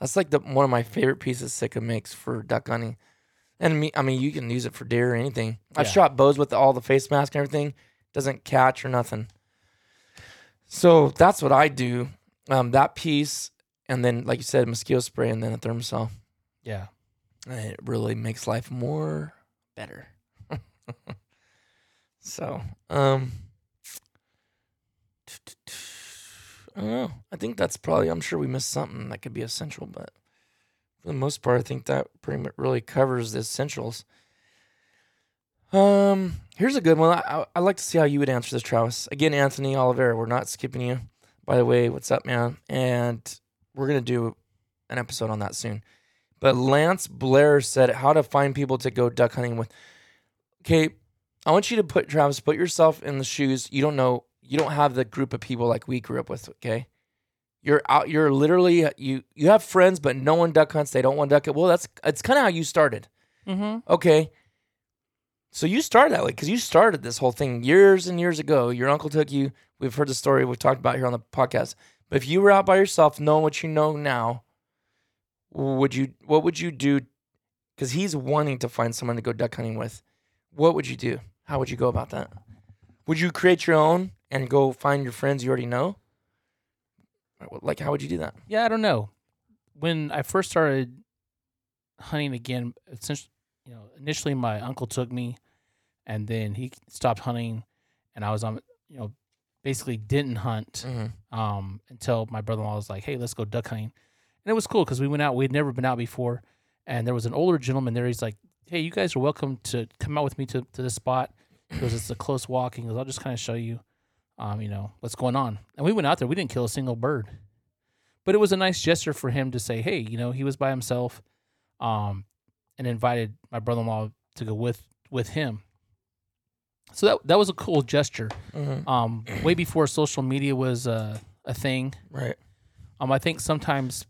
That's like the one of my favorite pieces Sitka makes for duck hunting. And me, I mean, you can use it for deer or anything. I've Yeah. shot bows with all the face mask and everything. Doesn't catch or nothing. So that's what I do. Um, that piece, and then like you said, mosquito spray, and then a Thermacell. Yeah. And It really makes life more better. so, um, I don't know. I think that's probably. I'm sure we missed something that could be essential, but for the most part, I think that pretty much really covers the essentials. Um, here's a good one. I, I I'd like to see how you would answer this, Travis. Again, Anthony Oliveira. We're not skipping you. By the way, what's up, man? And we're gonna do an episode on that soon. But Lance Blair said how to find people to go duck hunting with. Okay, I want you to put Travis, put yourself in the shoes. You don't know, you don't have the group of people like we grew up with. Okay, you're out. You're literally you. You have friends, but no one duck hunts. They don't want to duck hunt. Well, that's it's kind of how you started. Mm-hmm. Okay. So you started that way because you started this whole thing years and years ago. Your uncle took you. We've heard the story. We've talked about here on the podcast. But if you were out by yourself, knowing what you know now, would you? What would you do? Because he's wanting to find someone to go duck hunting with. What would you do? How would you go about that? Would you create your own and go find your friends you already know? Like, how would you do that? Yeah, I don't know. When I first started hunting again, essentially, you know, initially my uncle took me, and then he stopped hunting, and I was on, you know, basically didn't hunt Mm-hmm. um, until my brother-in-law was like, "Hey, let's go duck hunting," and it was cool because we went out. We'd never been out before, and there was an older gentleman there. He's like, "Hey, you guys are welcome to come out with me to to this spot." Because it's a close walk. He goes, "I'll just kind of show you, um, you know, what's going on." And we went out there. We didn't kill a single bird, but it was a nice gesture for him to say, "Hey, you know, he was by himself," um, and invited my brother-in-law to go with with him. So that that was a cool gesture. Mm-hmm. Um, way before social media was uh, a thing. Right. Um, I think sometimes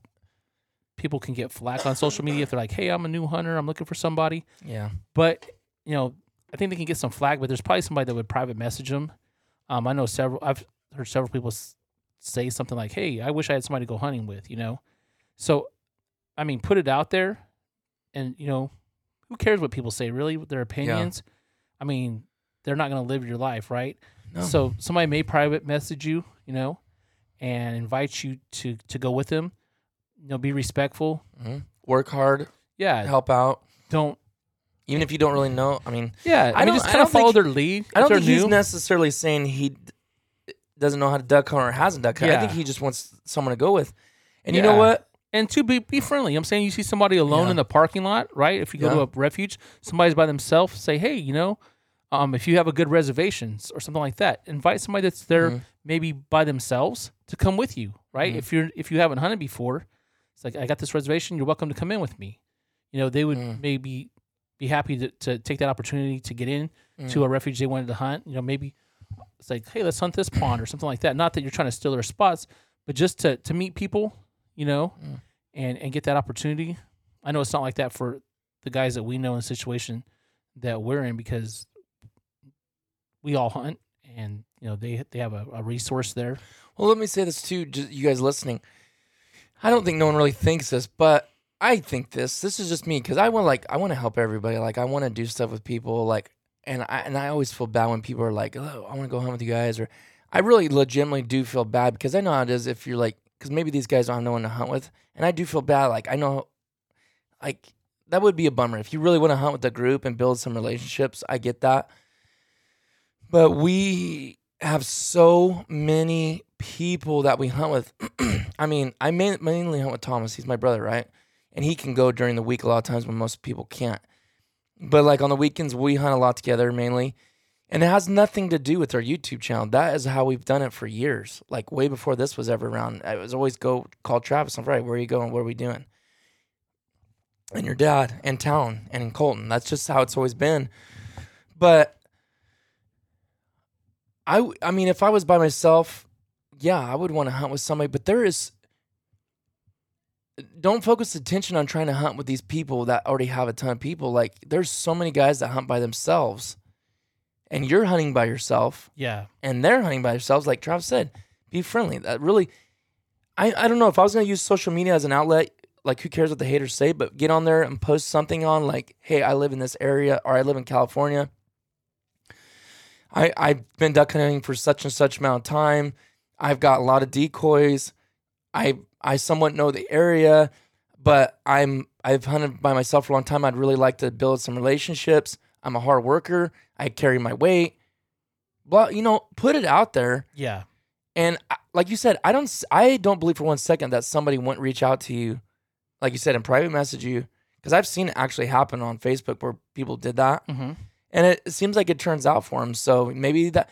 people can get flack on social media if they're like, "Hey, I'm a new hunter. I'm looking for somebody." Yeah. But you know, I think they can get some flack. But there's probably somebody that would private message them. Um, I know several. I've heard several people say something like, "Hey, I wish I had somebody to go hunting with." You know, so I mean, put it out there, and you know, who cares what people say? Really, their opinions. I mean, they're not going to live your life, right? No. So somebody may private message you, you know, and invite you to to go with them. You know, be respectful. hmm Work hard. Yeah, Help out. don't. Even if you don't really know. I mean, Yeah, I, I mean, just kind of don't think- follow their lead. I don't think he's new. necessarily saying he d- doesn't know how to duck hunt or hasn't duck hunt. I think he just wants someone to go with. And you know what? and to be be friendly. I'm saying you see somebody alone Yeah. in the parking lot, right? If you go to a refuge, somebody's by themselves. Say, hey, you know, um, if you have a good reservations or something like that, invite somebody that's there Mhm. maybe by themselves to come with you, right? Mhm. If you're if you haven't hunted before, it's like I got this reservation. You're welcome to come in with me. You know, they would Mm. maybe be happy to, to take that opportunity to get in to Mm. a refuge they wanted to hunt. You know, maybe it's like, hey, let's hunt this pond or something like that. Not that you're trying to steal their spots, but just to to meet people, you know, Mm. and and get that opportunity. I know it's not like that for the guys that we know in the situation that we're in because we all hunt and you know they they have a, a resource there. Well, let me say this too, just you guys listening. I don't think no one really thinks this, but I think this. This is just me because I want like I want to help everybody. Like I want to do stuff with people. Like and I and I always feel bad when people are like, "Oh, I want to go hunt with you guys," or I really legitimately do feel bad because I know how it is if you're like because maybe these guys don't have no one to hunt with, and I do feel bad. Like I know, like that would be a bummer if you really want to hunt with the group and build some relationships. I get that, but we have so many people that we hunt with. I mean, I mainly hunt with Thomas. He's my brother, right? And he can go during the week a lot of times when most people can't. But like on the weekends, we hunt a lot together mainly. And it has nothing to do with our YouTube channel. That is how we've done it for years. Like way before this was ever around. I was always go call Travis on Friday. Where are you going? What are we doing? and your dad and Town and Colton. That's just how it's always been. But I, I mean, if I was by myself, yeah, I would want to hunt with somebody. But there is, don't focus attention on trying to hunt with these people that already have a ton of people. Like, there's so many guys that hunt by themselves, and you're hunting by yourself, Yeah. and they're hunting by themselves. Like Travis said, be friendly. That really, I, I don't know if I was gonna use social media as an outlet. Like, who cares what the haters say? But get on there and post something on like, hey, I live in this area, or I live in California. I I've been duck hunting for such and such amount of time. I've got a lot of decoys. I I somewhat know the area, but I'm I've hunted by myself for a long time. I'd really like to build some relationships. I'm a hard worker. I carry my weight. Blah, you know, put it out there. Yeah. And I- like you said, I don't I don't believe for one second that somebody wouldn't reach out to you, like you said, and private message you, because I've seen it actually happen on Facebook where people did that, Mm-hmm. and it, it seems like it turns out for them. So maybe that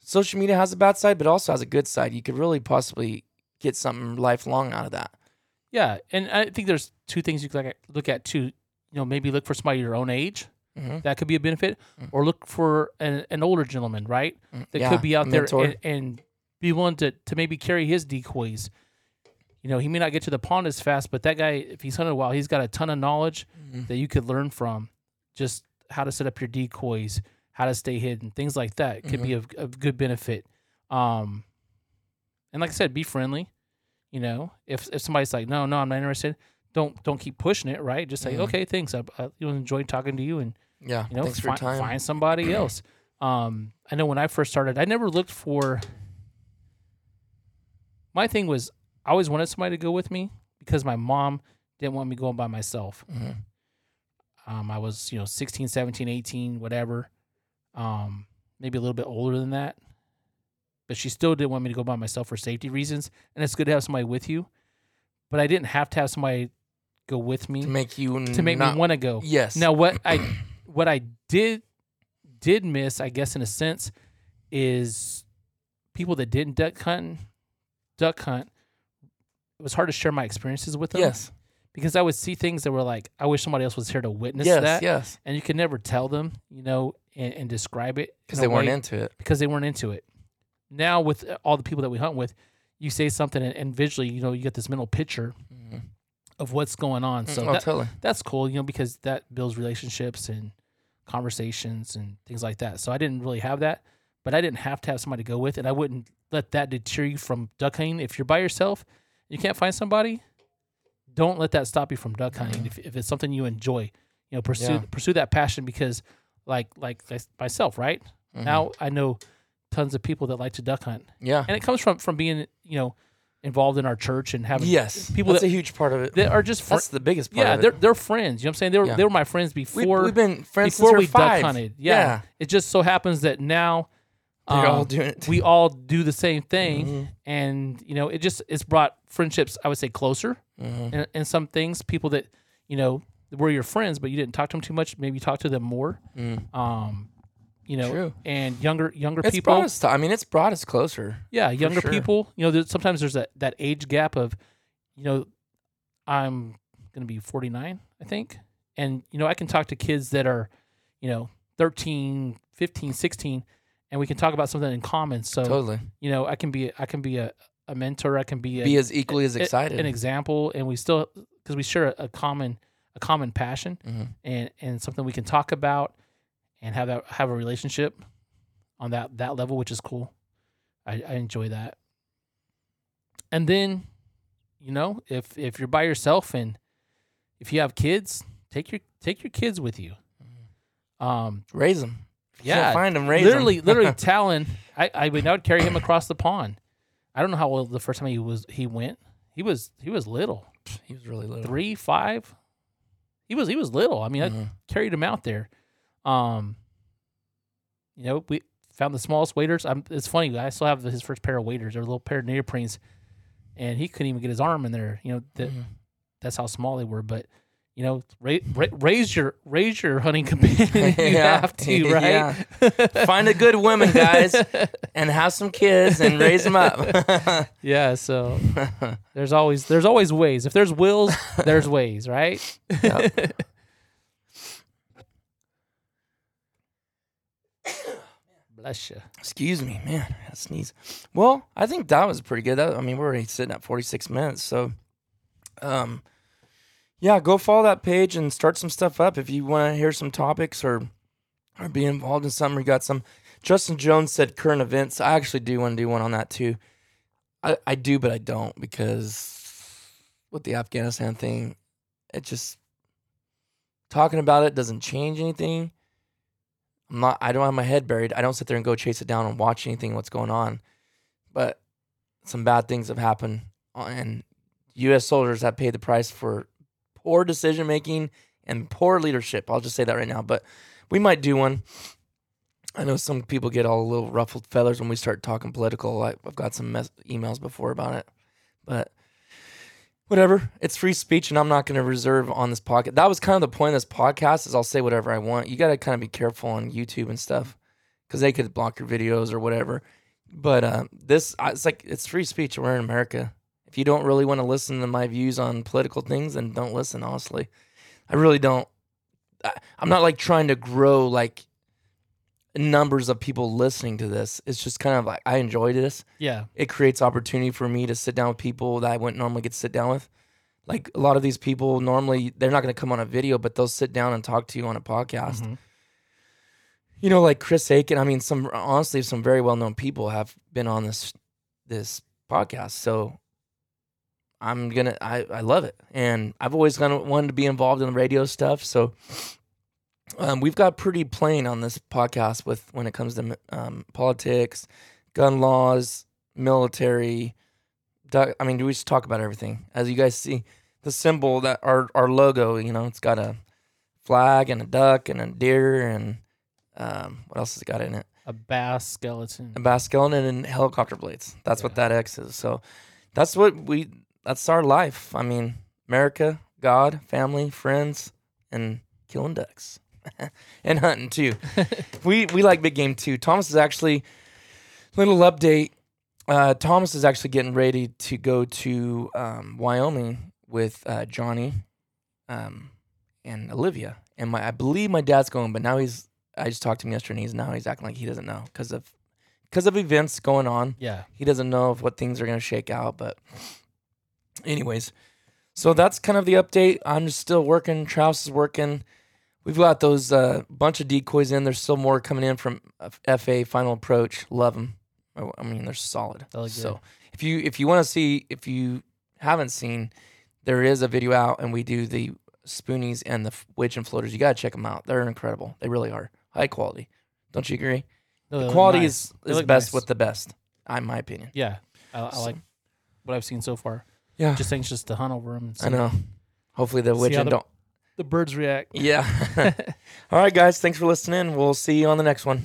social media has a bad side, but also has a good side. You could really possibly get something lifelong out of that. Yeah, and I think there's two things you could look at, look at too. You know, maybe look for somebody your own age. Mhm. That could be a benefit, or look for an, an older gentleman, right? That Mm. Yeah, could be out there and, and be willing to to maybe carry his decoys. You know, he may not get to the pond as fast, but that guy, if he's hunted a while, he's got a ton of knowledge Mhm. that you could learn from. Just how to set up your decoys, how to stay hidden, things like that could be of, of good benefit. Um, and like I said, be friendly. You know, if if somebody's like, no, no, I'm not interested, don't don't keep pushing it, right? Just say, Mhm. okay, thanks. I, I enjoyed talking to you, and Yeah, you know, thanks for time. find somebody else. Um, I know when I first started, I never looked for. My thing was, I always wanted somebody to go with me because my mom didn't want me going by myself. Mhm. Um, I was, you know, 16, 17, 18, whatever. Um, maybe a little bit older than that. But she still didn't want me to go by myself for safety reasons. And it's good to have somebody with you. But I didn't have to have somebody go with me To make you to make not, me want to go. Yes. Now what I what I did did miss, I guess in a sense, is people that didn't duck hunt duck hunt. It was hard to share my experiences with them. Yes. Because I would see things that were like, I wish somebody else was here to witness Yes. that. Yes. And you could never tell them, you know, and, and describe it Because they weren't into it. because they weren't into it. Now with all the people that we hunt with, you say something and, and visually, you know, you get this mental picture of what's going on. So Mm, oh, that- totally. that's cool, you know, because that builds relationships and conversations and things like that. So I didn't really have that, but I didn't have to have somebody to go with, and I wouldn't let that deter you from duck hunting. If you're by yourself, you can't find somebody. Don't let that stop you from duck hunting. If, if it's something you enjoy, you know, pursue Yeah. pursue that passion because, like like myself, right Mhm. now I know tons of people that like to duck hunt. Yeah. and it comes from from being you know involved in our church and having Yes. people That's that a huge part of it. that are just fr- That's the biggest part yeah of it. they're they're friends. You know what I'm saying? They were Yeah. they were my friends before we've been friends before we we five. duck hunted. Yeah. Yeah. It just so happens that now They're all um, doing it. We all do the same thing, Mhm. and you know, it just it's brought friendships. I would say closer, Mhm. and, and some things. People that you know were your friends, but you didn't talk to them too much. Maybe talk to them more. Mm. Um, you know, True. and younger younger It's people. brought us. To, I mean, it's brought us closer. Yeah, younger sure. people. You know, there's, sometimes there's that that age gap of, you know, I'm gonna be 49, I think, and you know I can talk to kids that are, you know, 13, 15, 16, and we can talk about something in common. So Totally. you know, I can be I can be a, a mentor. I can be a, Be as equally as a- excited. an example, and we still because we share a, common a common passion Mhm. and and something we can talk about and have that have a relationship on that that level, which is cool. I, I enjoy that. And then, you know, if if you're by yourself and if you have kids, take your take your kids with you. Um, Raise them. Yeah, find them. Raise literally, them. literally, Talon. I I would I would carry him across the pond. I don't know how old the first time he was he went. He was he was little, he was really little. three five. He was he was little. I mean, I Mhm. carried him out there. Um, you know, we found the smallest waders. I'm, it's funny. I still have his first pair of waders. They're a little pair of neoprenes, and he couldn't even get his arm in there. You know, that Mhm. that's how small they were. But you know, ra- ra- raise your raise your hunting companion. you Yeah, have to, right? yeah. Find a good woman, guys, and have some kids and raise them up. Yeah, so there's always there's always ways. If there's wills, there's ways, right? Bless you. Excuse me, man. I sneeze. Well, I think that was pretty good. That, I mean, we're already sitting at 46 minutes. So, um, yeah, go follow that page and start some stuff up if you want to hear some topics or or be involved in something. You got some. Justin Jones said current events. I actually do want to do one on that too. I, I do, but I don't because with the Afghanistan thing, it just talking about it doesn't change anything. I'm not. I don't have my head buried. I don't sit there and go chase it down and watch anything what's going on. But some bad things have happened, uh, and U.S. soldiers have paid the price for poor decision making and poor leadership. I'll just say that right now. But we might do one. I know some people get all a little ruffled feathers when we start talking political. I, I've got some mes- emails before about it, but whatever. It's free speech, and I'm not going to reserve on this podcast. That was kind of the point of this podcast. Is I'll say whatever I want. You got to kind of be careful on YouTube and stuff because they could block your videos or whatever. But uh, this, it's like it's free speech. We're in America. If you don't really want to listen to my views on political things, then don't listen. Honestly, I really don't. I, I'm not like trying to grow like numbers of people listening to this. It's just kind of like I enjoy this Yeah. it creates opportunity for me to sit down with people that I wouldn't normally get to sit down with. Like a lot of these people normally they're not going to come on a video, but they'll sit down and talk to you on a podcast. Mhm. You know, like Chris Aiken. I mean, some honestly, some very well known people have been on this this podcast. So I'm gonna I, I love it, and I've always kind of wanted to be involved in the radio stuff. So um, we've got pretty plain on this podcast with when it comes to um, politics, gun laws, military. duck- I mean, we just talk about everything. As you guys see, the symbol that our our logo, you know, it's got a flag and a duck and a deer and um, what else has it got in it? A bass skeleton. A bass skeleton and helicopter blades. That's what that X is. So that's what we. That's our life. I mean, America, God, family, friends, and killing ducks, and hunting too. we we like big game too. Thomas is actually little update. Uh, Thomas is actually getting ready to go to um, Wyoming with uh, Johnny um, and Olivia. And my I believe my dad's going, but now he's. I just talked to him yesterday. and He's now he's acting like he doesn't know because of because of events going on. Yeah. He doesn't know if what things are going to shake out. But, anyways, so that's kind of the update. I'm just still working. Travis is working. We've got those uh, bunch of decoys in. There's still more coming in from uh, FA Final Approach. Love them. I mean, they're solid. So if you if you want to see if you haven't seen, there is a video out, and we do the spoonies and the wigeon floaters. You gotta check them out. They're incredible. They really are high quality. Don't you agree? No, the quality nice. is is best nice. with the best, in my opinion. Yeah. I, I So- like what I've seen so far. Yeah. Just anxious to hunt over them. I know. Hopefully the wigeon don't. The birds react. Yeah. All right, guys. Thanks for listening. We'll see you on the next one.